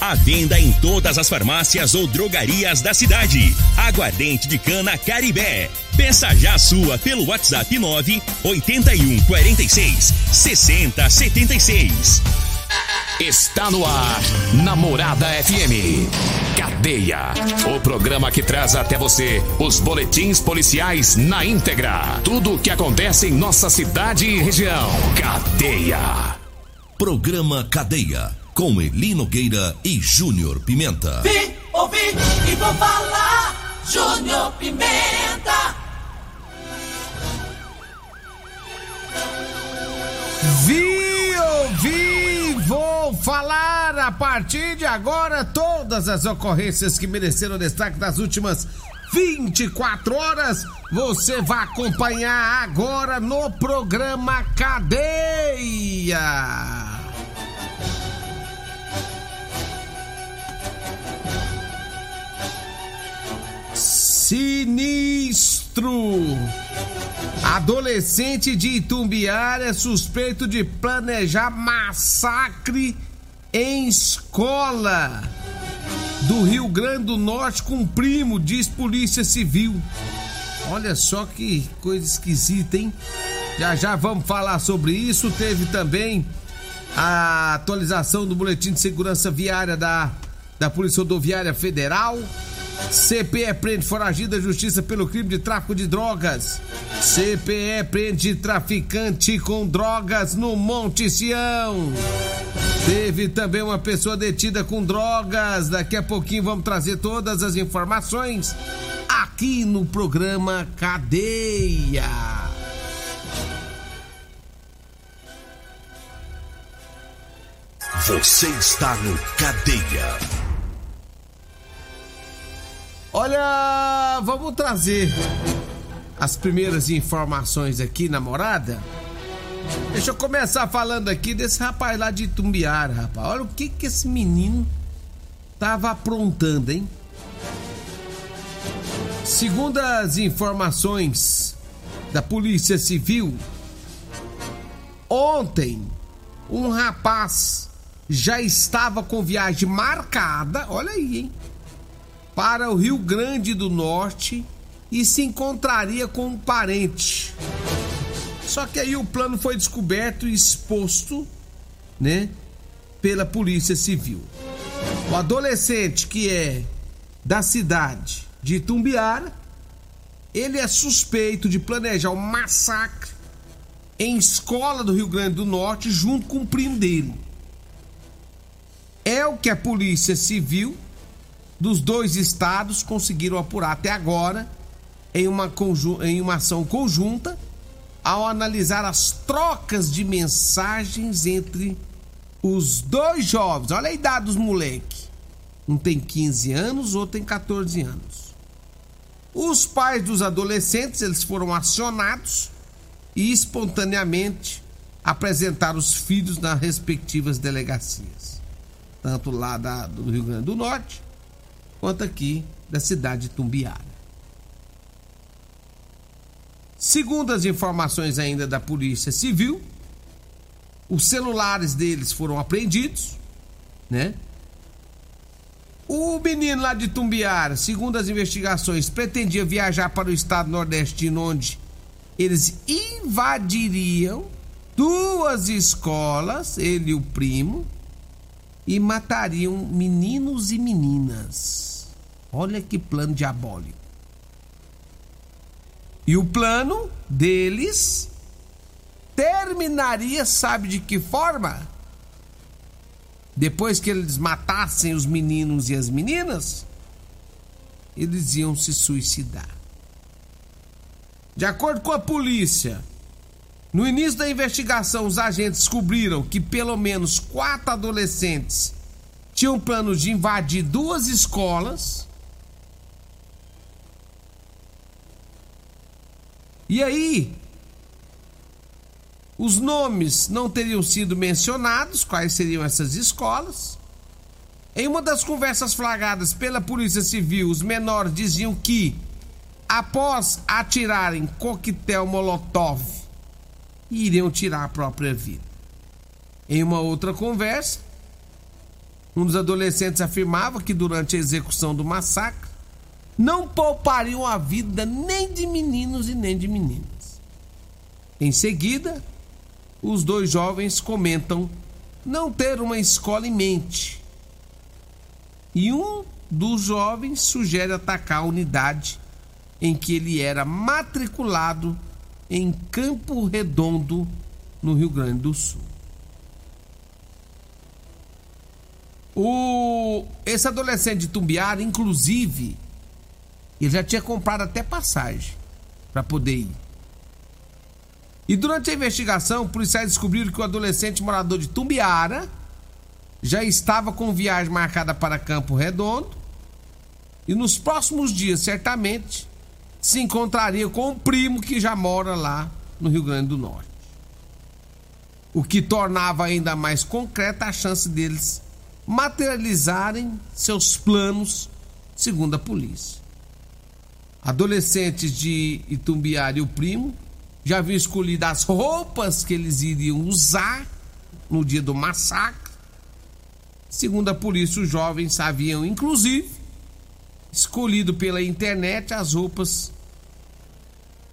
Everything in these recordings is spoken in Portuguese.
A venda em todas as farmácias ou drogarias da cidade. Aguardente de cana Caribé. Peça já a sua pelo WhatsApp 9 81 46 60 76. Está no ar, Namorada FM. Cadeia. O programa que traz até você os boletins policiais na íntegra. Tudo o que acontece em nossa cidade e região. Cadeia. Programa Cadeia com Eli Nogueira e Júnior Pimenta. Vi, ouvi e vou falar, Júnior Pimenta. Vi, ouvi, vou falar a partir de agora todas as ocorrências que mereceram destaque das últimas 24 horas. Você vai acompanhar agora no programa Cadeia. Sinistro! Adolescente de Itumbiara é suspeito de planejar massacre em escola do Rio Grande do Norte com primo, diz Polícia Civil. Olha só que coisa esquisita, hein? Já já vamos falar sobre isso. Teve também a atualização do Boletim de Segurança Viária da, da Polícia Rodoviária Federal. CPE prende foragido da justiça pelo crime de tráfico de drogas. CPE prende traficante com drogas no Monte Sião. Teve também uma pessoa detida com drogas. Daqui a pouquinho vamos trazer todas as informações aqui no programa Cadeia. Você está no Cadeia. Olha, vamos trazer as primeiras informações aqui, namorada. Deixa eu começar falando aqui desse rapaz lá de Tumbiara, rapaz. Olha o que que esse menino tava aprontando, hein? Segundo as informações da Polícia Civil, ontem um rapaz já estava com viagem marcada, olha aí, hein? Para o Rio Grande do Norte e se encontraria com um parente. Só que aí o plano foi descoberto e exposto, né, pela Polícia Civil. O adolescente que é da cidade de Itumbiara, ele é suspeito de planejar um massacre em escola do Rio Grande do Norte junto com o primo dele. É o que a Polícia Civil dos dois estados conseguiram apurar até agora em uma, em uma ação conjunta ao analisar as trocas de mensagens entre os dois jovens. Olha a idade dos moleques. Um tem 15 anos, outro tem 14 anos. Os pais dos adolescentes, eles foram acionados e espontaneamente apresentaram os filhos nas respectivas delegacias. Tanto lá da, do Rio Grande do Norte, quanto aqui da cidade de Tumbiara. Segundo as informações ainda da Polícia Civil, os celulares deles foram apreendidos, né? O menino lá de Tumbiara, segundo as investigações, pretendia viajar para o estado nordestino, onde eles invadiriam duas escolas, ele e o primo, e matariam meninos e meninas. Olha que plano diabólico. E o plano deles terminaria, sabe de que forma? Depois que eles matassem os meninos e as meninas, eles iam se suicidar. De acordo com a polícia, No início da investigação, os agentes descobriram que pelo menos quatro adolescentes tinham planos de invadir duas escolas. E aí, os nomes não teriam sido mencionados, quais seriam essas escolas. Em uma das conversas flagradas pela Polícia Civil, os menores diziam que, após atirarem coquetel molotov, iriam tirar a própria vida. Em uma outra conversa, um dos adolescentes afirmava que durante a execução do massacre não poupariam a vida nem de meninos e nem de meninas. Em seguida, os dois jovens comentam não ter uma escola em mente e um dos jovens sugere atacar a unidade em que ele era matriculado em Campo Redondo, no Rio Grande do Sul. O esse adolescente de Tumbiara, inclusive, ele já tinha comprado até passagem para poder ir. E durante a investigação, policiais descobriram que o adolescente morador de Tumbiara já estava com viagem marcada para Campo Redondo e nos próximos dias, certamente, se encontraria com um primo que já mora lá no Rio Grande do Norte. O que tornava ainda mais concreta a chance deles materializarem seus planos, segundo a polícia. Adolescentes de Itumbiara e o primo já haviam escolhido as roupas que eles iriam usar no dia do massacre Segundo a polícia, os jovens haviam, inclusive, escolhido pela internet as roupas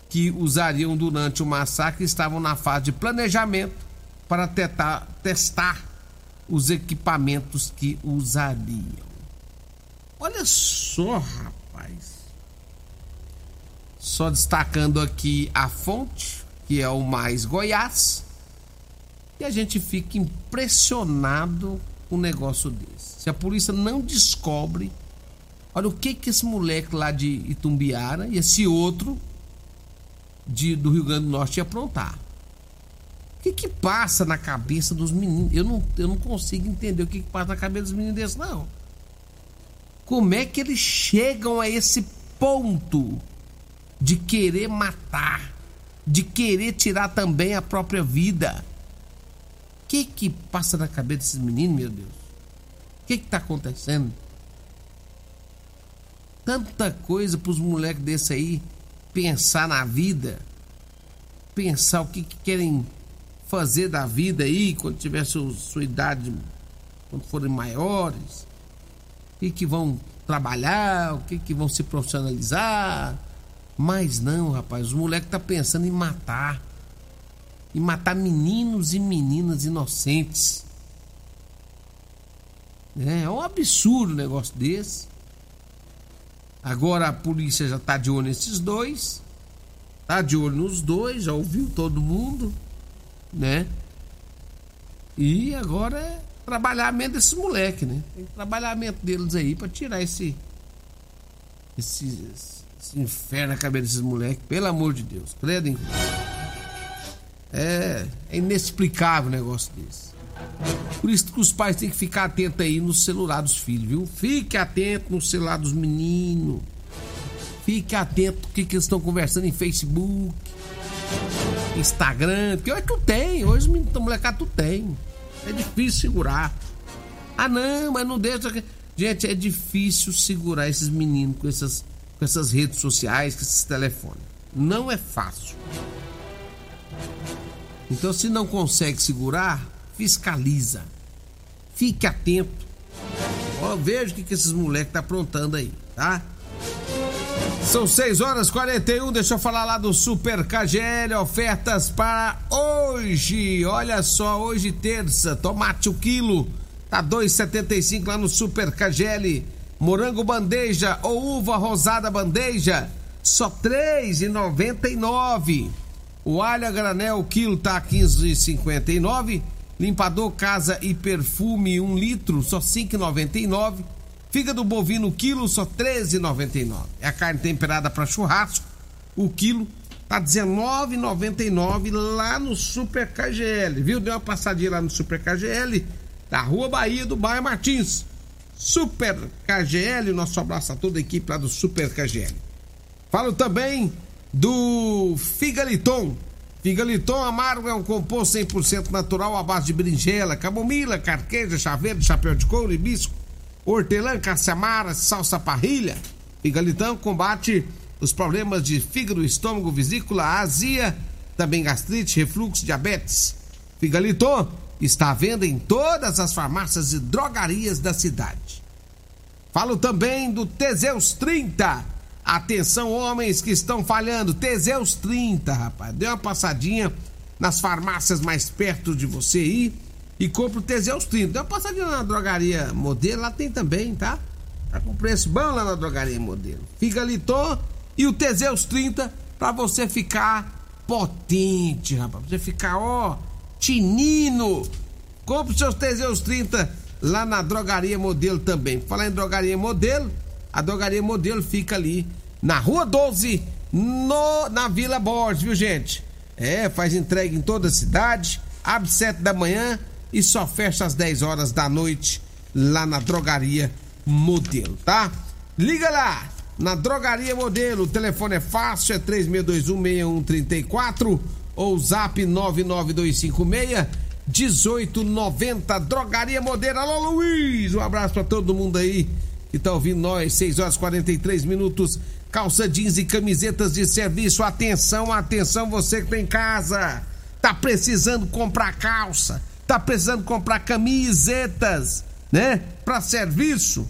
que usariam durante o massacre estavam na fase de planejamento para tentar, testar os equipamentos que usariam. Olha só, rapaz. Só destacando aqui a fonte, que é o Mais Goiás. E a gente fica impressionado um negócio desse. Se a polícia não descobre, olha o que que esse moleque lá de Itumbiara e esse outro de, do Rio Grande do Norte ia aprontar. O que que passa na cabeça dos meninos? Eu não, eu não consigo entender o que que passa na cabeça dos meninos desses, não. Como é que eles chegam a esse ponto de querer matar, de querer tirar também a própria vida? que que passa na cabeça desses meninos, meu Deus? O que que tá acontecendo? Tanta coisa pros moleques desse aí pensar na vida, pensar o que, que querem fazer da vida aí quando tiver sua, sua idade, quando forem maiores, o que, que vão trabalhar, o que, que vão se profissionalizar. Mas não, rapaz, os moleques tá pensando em matar e matar meninos e meninas inocentes. É, é um absurdo um negócio desse. Agora a polícia já está de olho nesses dois. Tá de olho nos dois, já ouviu todo mundo, né? E agora é trabalhamento desses moleques, né? Tem trabalhamento deles aí para tirar esse, esse, esse inferno na cabeça desses moleques, pelo amor de Deus. Credo é, é inexplicável um negócio desse. Por isso que os pais têm que ficar atentos aí no celular dos filhos, viu? Fique atento no celular dos meninos. Fique atento o que, que eles estão conversando em Facebook, Instagram. Porque hoje tu tem, hoje os meninos molecada tu tem. É difícil segurar. Ah não, mas não deixa. Gente, é difícil segurar esses meninos com essas, com essas redes sociais, com esses telefones. Não é fácil. Então, se não consegue segurar, fiscaliza. Fique atento. Ó, veja o que, que esses moleques tá aprontando aí, tá? São 6 horas 41, deixa eu falar lá do Super KGL, ofertas para hoje. Olha só, hoje terça, tomate o quilo tá 2,75 lá no Super KGL. Morango bandeja ou uva rosada bandeja, só 3,99. O alho a granel, o quilo tá 15,59. Limpador casa e perfume, um litro, só 5,99. Fígado bovino, quilo, só 13,99. É a carne temperada para churrasco, o quilo, Tá R$19,99 lá no Super KGL, viu? Deu uma passadinha lá no Super KGL, da Rua Bahia do Bairro Martins. Super KGL, nosso abraço a toda a equipe lá do Super KGL. Falo também do Figaliton. Figaliton amargo é um composto 100% natural à base de berinjela, camomila, carqueja, chaveiro, chapéu de couro, hibisco, hortelã, caçamara, salsa parrilha. Figaliton combate os problemas de fígado, estômago, vesícula, azia, também gastrite, refluxo, diabetes. Figaliton está à venda em todas as farmácias e drogarias da cidade. Falo também do Teseus 30. Atenção, homens que estão falhando. Teseus 30, rapaz. Dê uma passadinha nas farmácias mais perto de você aí e compra o Teseus 30. Dê uma passadinha na drogaria modelo, lá tem também, tá? Tá com preço bom lá na drogaria modelo. Fica tô. E o Teseus 30 para você ficar potente, rapaz. Pra você ficar, ó Tinino. Compre seus Teseus 30 lá na Drogaria Modelo também. Falar em Drogaria Modelo, a Drogaria Modelo fica ali na Rua 12, no, na Vila Borges, viu gente? É, faz entrega em toda a cidade, abre 7 da manhã e só fecha às 10 horas da noite lá na Drogaria Modelo, tá? Liga lá na Drogaria Modelo, o telefone é fácil, é 3621 6134 ou zap 99256 1890 Drogaria Modelo. Alô Luiz, um abraço para todo mundo aí que tá ouvindo nós. 6 horas 43 minutos. Calça jeans e camisetas de serviço. Atenção, atenção, você que tem em casa. Tá precisando comprar calça, tá precisando comprar camisetas, né? Para serviço.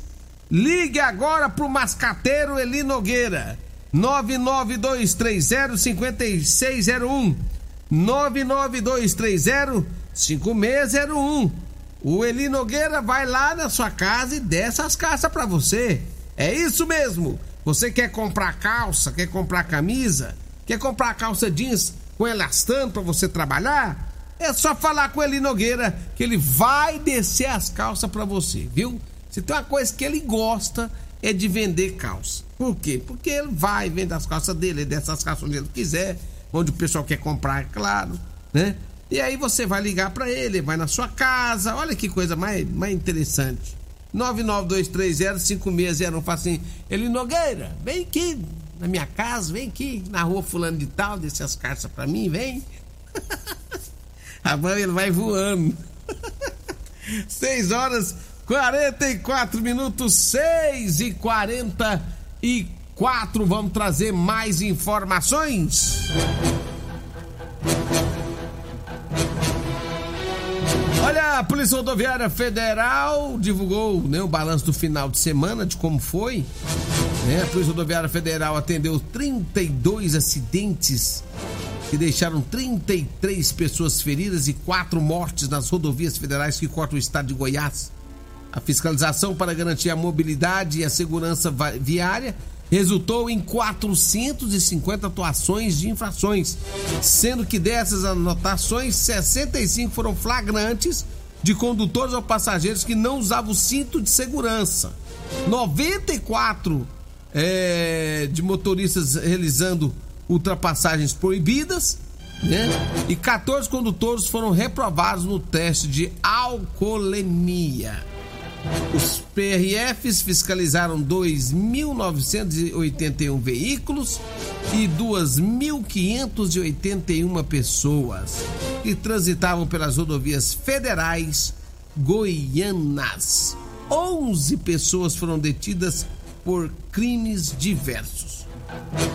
Ligue agora pro mascateiro Eli Nogueira. 99230 5601 99230-5601. O Eli Nogueira vai lá na sua casa e desce as calças para você. É isso mesmo. Você quer comprar calça, quer comprar camisa, quer comprar calça jeans com elastano para você trabalhar? É só falar com o Eli Nogueira que ele vai descer as calças para você, viu? Se tem uma coisa que ele gosta é de vender calça. Por quê? Porque ele vai vender as calças dele, ele desce as calças onde ele quiser onde o pessoal quer comprar, é claro, né? E aí você vai ligar para ele, vai na sua casa, olha que coisa mais, mais interessante. 992305601, fala assim, ele Nogueira, vem aqui na minha casa, vem aqui na rua fulano de tal, desce as cartas para mim, vem. Agora ele vai voando. 6 horas 44 minutos, 6 e 44 quatro. Vamos trazer mais informações. Olha, a Polícia Rodoviária Federal divulgou né, o balanço do final de semana de como foi. Né? A Polícia Rodoviária Federal atendeu 32 acidentes que deixaram 33 pessoas feridas e quatro mortes nas rodovias federais que cortam o estado de Goiás. A fiscalização para garantir a mobilidade e a segurança viária resultou em 450 atuações de infrações, sendo que dessas anotações, 65 foram flagrantes de condutores ou passageiros que não usavam o cinto de segurança. 94 é, de motoristas realizando ultrapassagens proibidas, né? E 14 condutores foram reprovados no teste de alcoolemia. Os PRFs fiscalizaram 2.981 veículos e 2.581 pessoas que transitavam pelas rodovias federais goianas. 11 pessoas foram detidas por crimes diversos.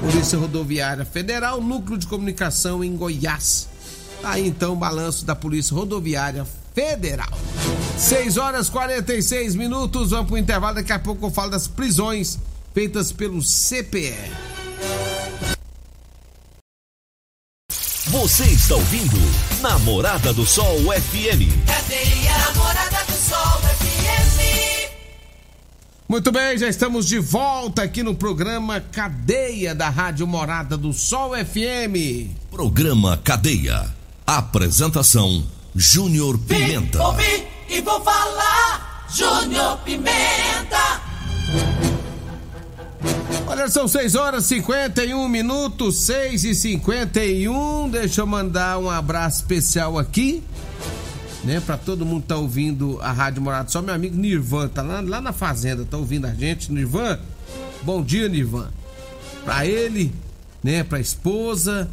Polícia Rodoviária Federal, Núcleo de Comunicação em Goiás. Tá aí então o balanço da Polícia Rodoviária Federal. 6 horas 46 minutos, vamos pro intervalo. Daqui a pouco eu falo das prisões feitas pelo CPE. Você está ouvindo Namorada do Sol FM. Cadeia Namorada do Sol FM. Muito bem, já estamos de volta aqui no programa Cadeia da Rádio Morada do Sol FM. Programa Cadeia. Apresentação Júnior Pimenta. Vim, ouvi e vou falar, Júnior Pimenta. Olha, são 6 horas e 51 minutos, 6 e 51. Deixa eu mandar um abraço especial aqui, né, para todo mundo que tá ouvindo a Rádio Morado. Só meu amigo Nirvan, tá lá, lá na fazenda, tá ouvindo a gente. Nirvan, bom dia, Nirvan. Pra ele, né, pra esposa,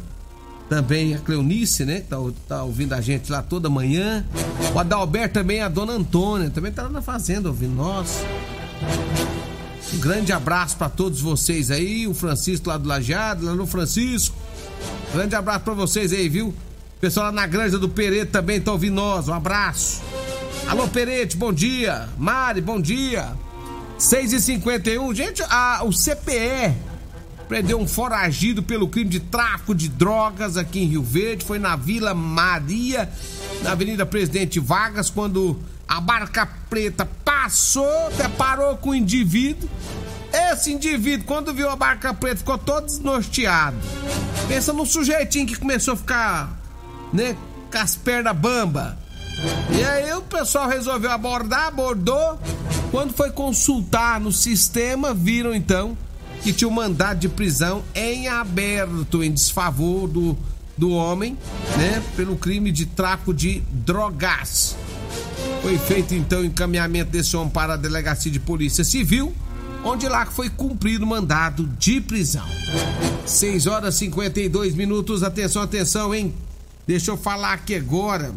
também a Cleonice, né, que tá, tá ouvindo a gente lá toda manhã. O Adalberto também, a dona Antônia, também tá lá na fazenda ouvindo nós. Um grande abraço para todos vocês aí, o Francisco lá do Lajeado, lá no Francisco. Grande abraço para vocês aí, viu? Pessoal lá na Granja do Perete também tá ouvindo nós. Um abraço. Alô, Perete, bom dia. Mari, bom dia. 6h51. Gente, a, o CPE prendeu um foragido pelo crime de tráfico de drogas aqui em Rio Verde. Foi na Vila Maria, na Avenida Presidente Vargas, quando a barca preta passou, deparou com o indivíduo. Esse indivíduo, quando viu a barca preta, ficou todo desnorteado. Pensa no sujeitinho que começou a ficar, né, com as pernas bamba. E aí o pessoal resolveu abordar, abordou. Quando foi consultar no sistema, viram então que tinha um mandado de prisão em aberto, em desfavor do, do homem, né, pelo crime de tráfico de drogas. Foi feito então o encaminhamento desse homem para a delegacia de polícia civil, onde lá foi cumprido o mandado de prisão. 6 horas e 52 minutos, atenção, atenção, hein? Deixa eu falar aqui agora.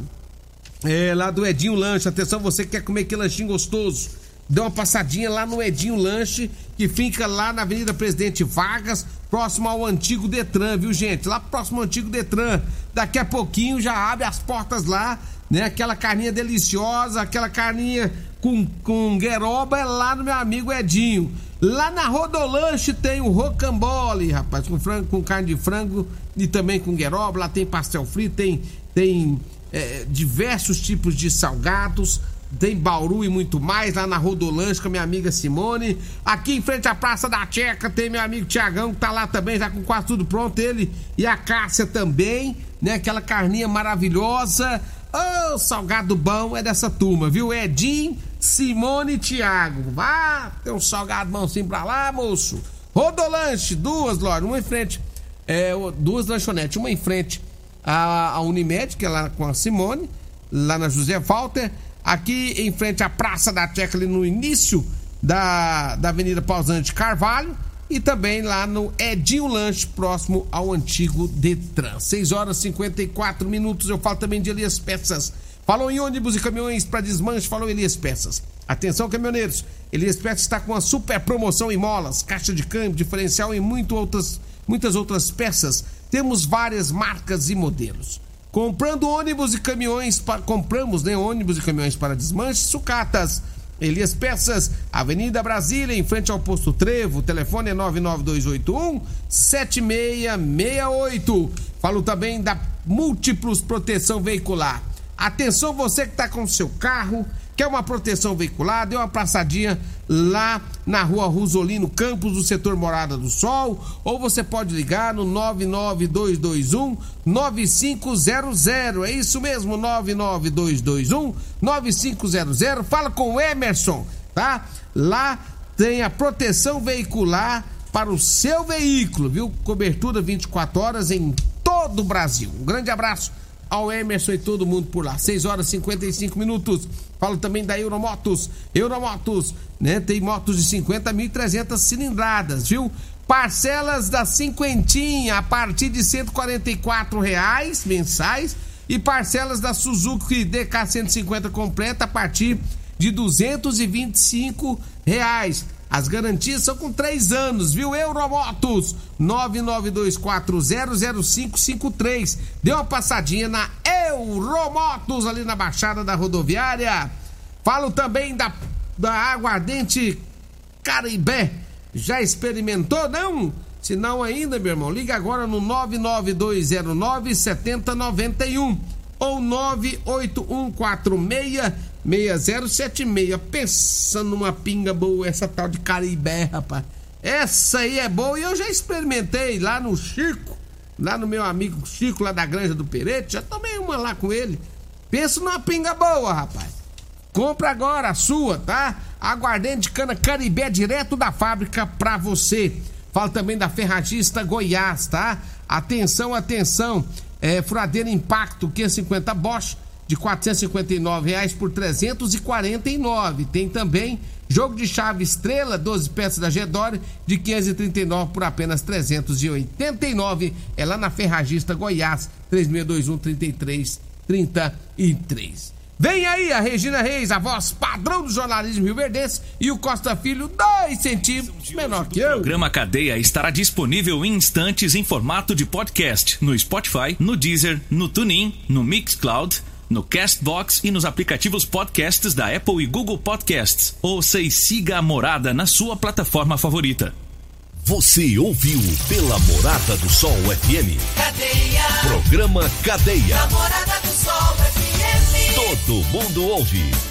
É, lá do Edinho Lanche, atenção, você que quer comer aquele lanchinho gostoso. Dê uma passadinha lá no Edinho Lanche, que fica lá na Avenida Presidente Vargas, próximo ao antigo Detran, viu, gente? Lá próximo ao antigo Detran. Daqui a pouquinho já abre as portas lá né? Aquela carninha deliciosa, aquela carninha com, com gueroba é lá no meu amigo Edinho. Lá na Rodolanche tem o rocambole, rapaz, com frango, com carne de frango e também com gueroba. Lá tem pastel frito, tem, tem é, diversos tipos de salgados. Tem Bauru e muito mais lá na Rodolanche com a minha amiga Simone. Aqui em frente à Praça da Checa tem meu amigo Tiagão que tá lá também, já com quase tudo pronto. Ele e a Cássia também, né? Aquela carninha maravilhosa. Ô, oh, salgado bom é dessa turma, viu? Edinho, Simone e Thiago. Vá, tem um salgado sim pra lá, moço. Rodolanche, duas lojas, uma em frente, é, duas lanchonetes, uma em frente à, à Unimed, que é lá com a Simone, lá na José Walter, aqui em frente à Praça da ali no início da, da Avenida Pausante Carvalho, e também lá no Edinho Lanche, próximo ao antigo Detran. 6 horas e 54 minutos. Eu falo também de Elias Peças. Falou em ônibus e caminhões para desmanche, falou Elias Peças. Atenção, caminhoneiros. Elias Peças está com uma super promoção em molas, caixa de câmbio, diferencial e muito outras, muitas outras peças. Temos várias marcas e modelos. Comprando ônibus e caminhões, compramos né, ônibus e caminhões para desmanche, sucatas Elias Peças, Avenida Brasília, em frente ao posto Trevo. Telefone é 99281 7668. Falo também da Múltiplos Proteção Veicular. Atenção você que está com seu carro Quer uma proteção veicular? Dê uma passadinha lá na rua Rosolino Campos, do setor Morada do Sol. Ou você pode ligar no 99221 9500. É isso mesmo, 99221 9500. Fala com o Emerson, tá? Lá tem a proteção veicular para o seu veículo, viu? Cobertura 24 horas em todo o Brasil. Um grande abraço ao Emerson e todo mundo por lá. 6 horas e 55 minutos. Falo também da Euromotos. Euromotos, né? Tem motos de 50.300 cilindradas, viu? Parcelas da cinquentinha a partir de 144 reais mensais e parcelas da Suzuki DK 150 completa a partir de 225 reais. As garantias são com três anos, viu? Euromotos 992400553. Dê uma passadinha na Euromotos ali na Baixada da Rodoviária. Falo também da, da aguardente Caribé. Já experimentou, não? Se não ainda, meu irmão, liga agora no 99209 7091 ou 98146 6076. Pensa numa pinga boa, essa tal de Caribé, rapaz. Essa aí é boa e eu já experimentei lá no Chico, lá no meu amigo Chico, lá da Granja do Perete. Já tomei uma lá com ele. Pensa numa pinga boa, rapaz. Compra agora a sua, tá? Aguardente de cana Caribé direto da fábrica pra você. Fala também da Ferragista Goiás, tá? Atenção, atenção. É, furadeira Impacto 550 Bosch de 459 reais por 349. Tem também jogo de chave Estrela, 12 peças da Gedore de 539 por apenas 389. É lá na Ferragista Goiás, 3621 3333. Vem aí a Regina Reis, a voz padrão do jornalismo Rio Verdense, e o Costa Filho, dois centímetros menor que eu. O programa Cadeia estará disponível em instantes em formato de podcast no Spotify, no Deezer, no TuneIn, no Mixcloud, no Castbox e nos aplicativos podcasts da Apple e Google Podcasts. Ouça e siga a Morada na sua plataforma favorita. Você ouviu pela Morada do Sol FM. Cadeia. Programa Cadeia. Namorada do Sol FM. Todo mundo ouve.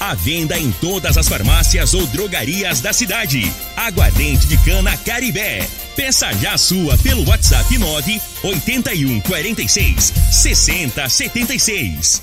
À venda em todas as farmácias ou drogarias da cidade. Aguardente de cana Caribé. Peça já sua pelo WhatsApp 9 81 46 60 76.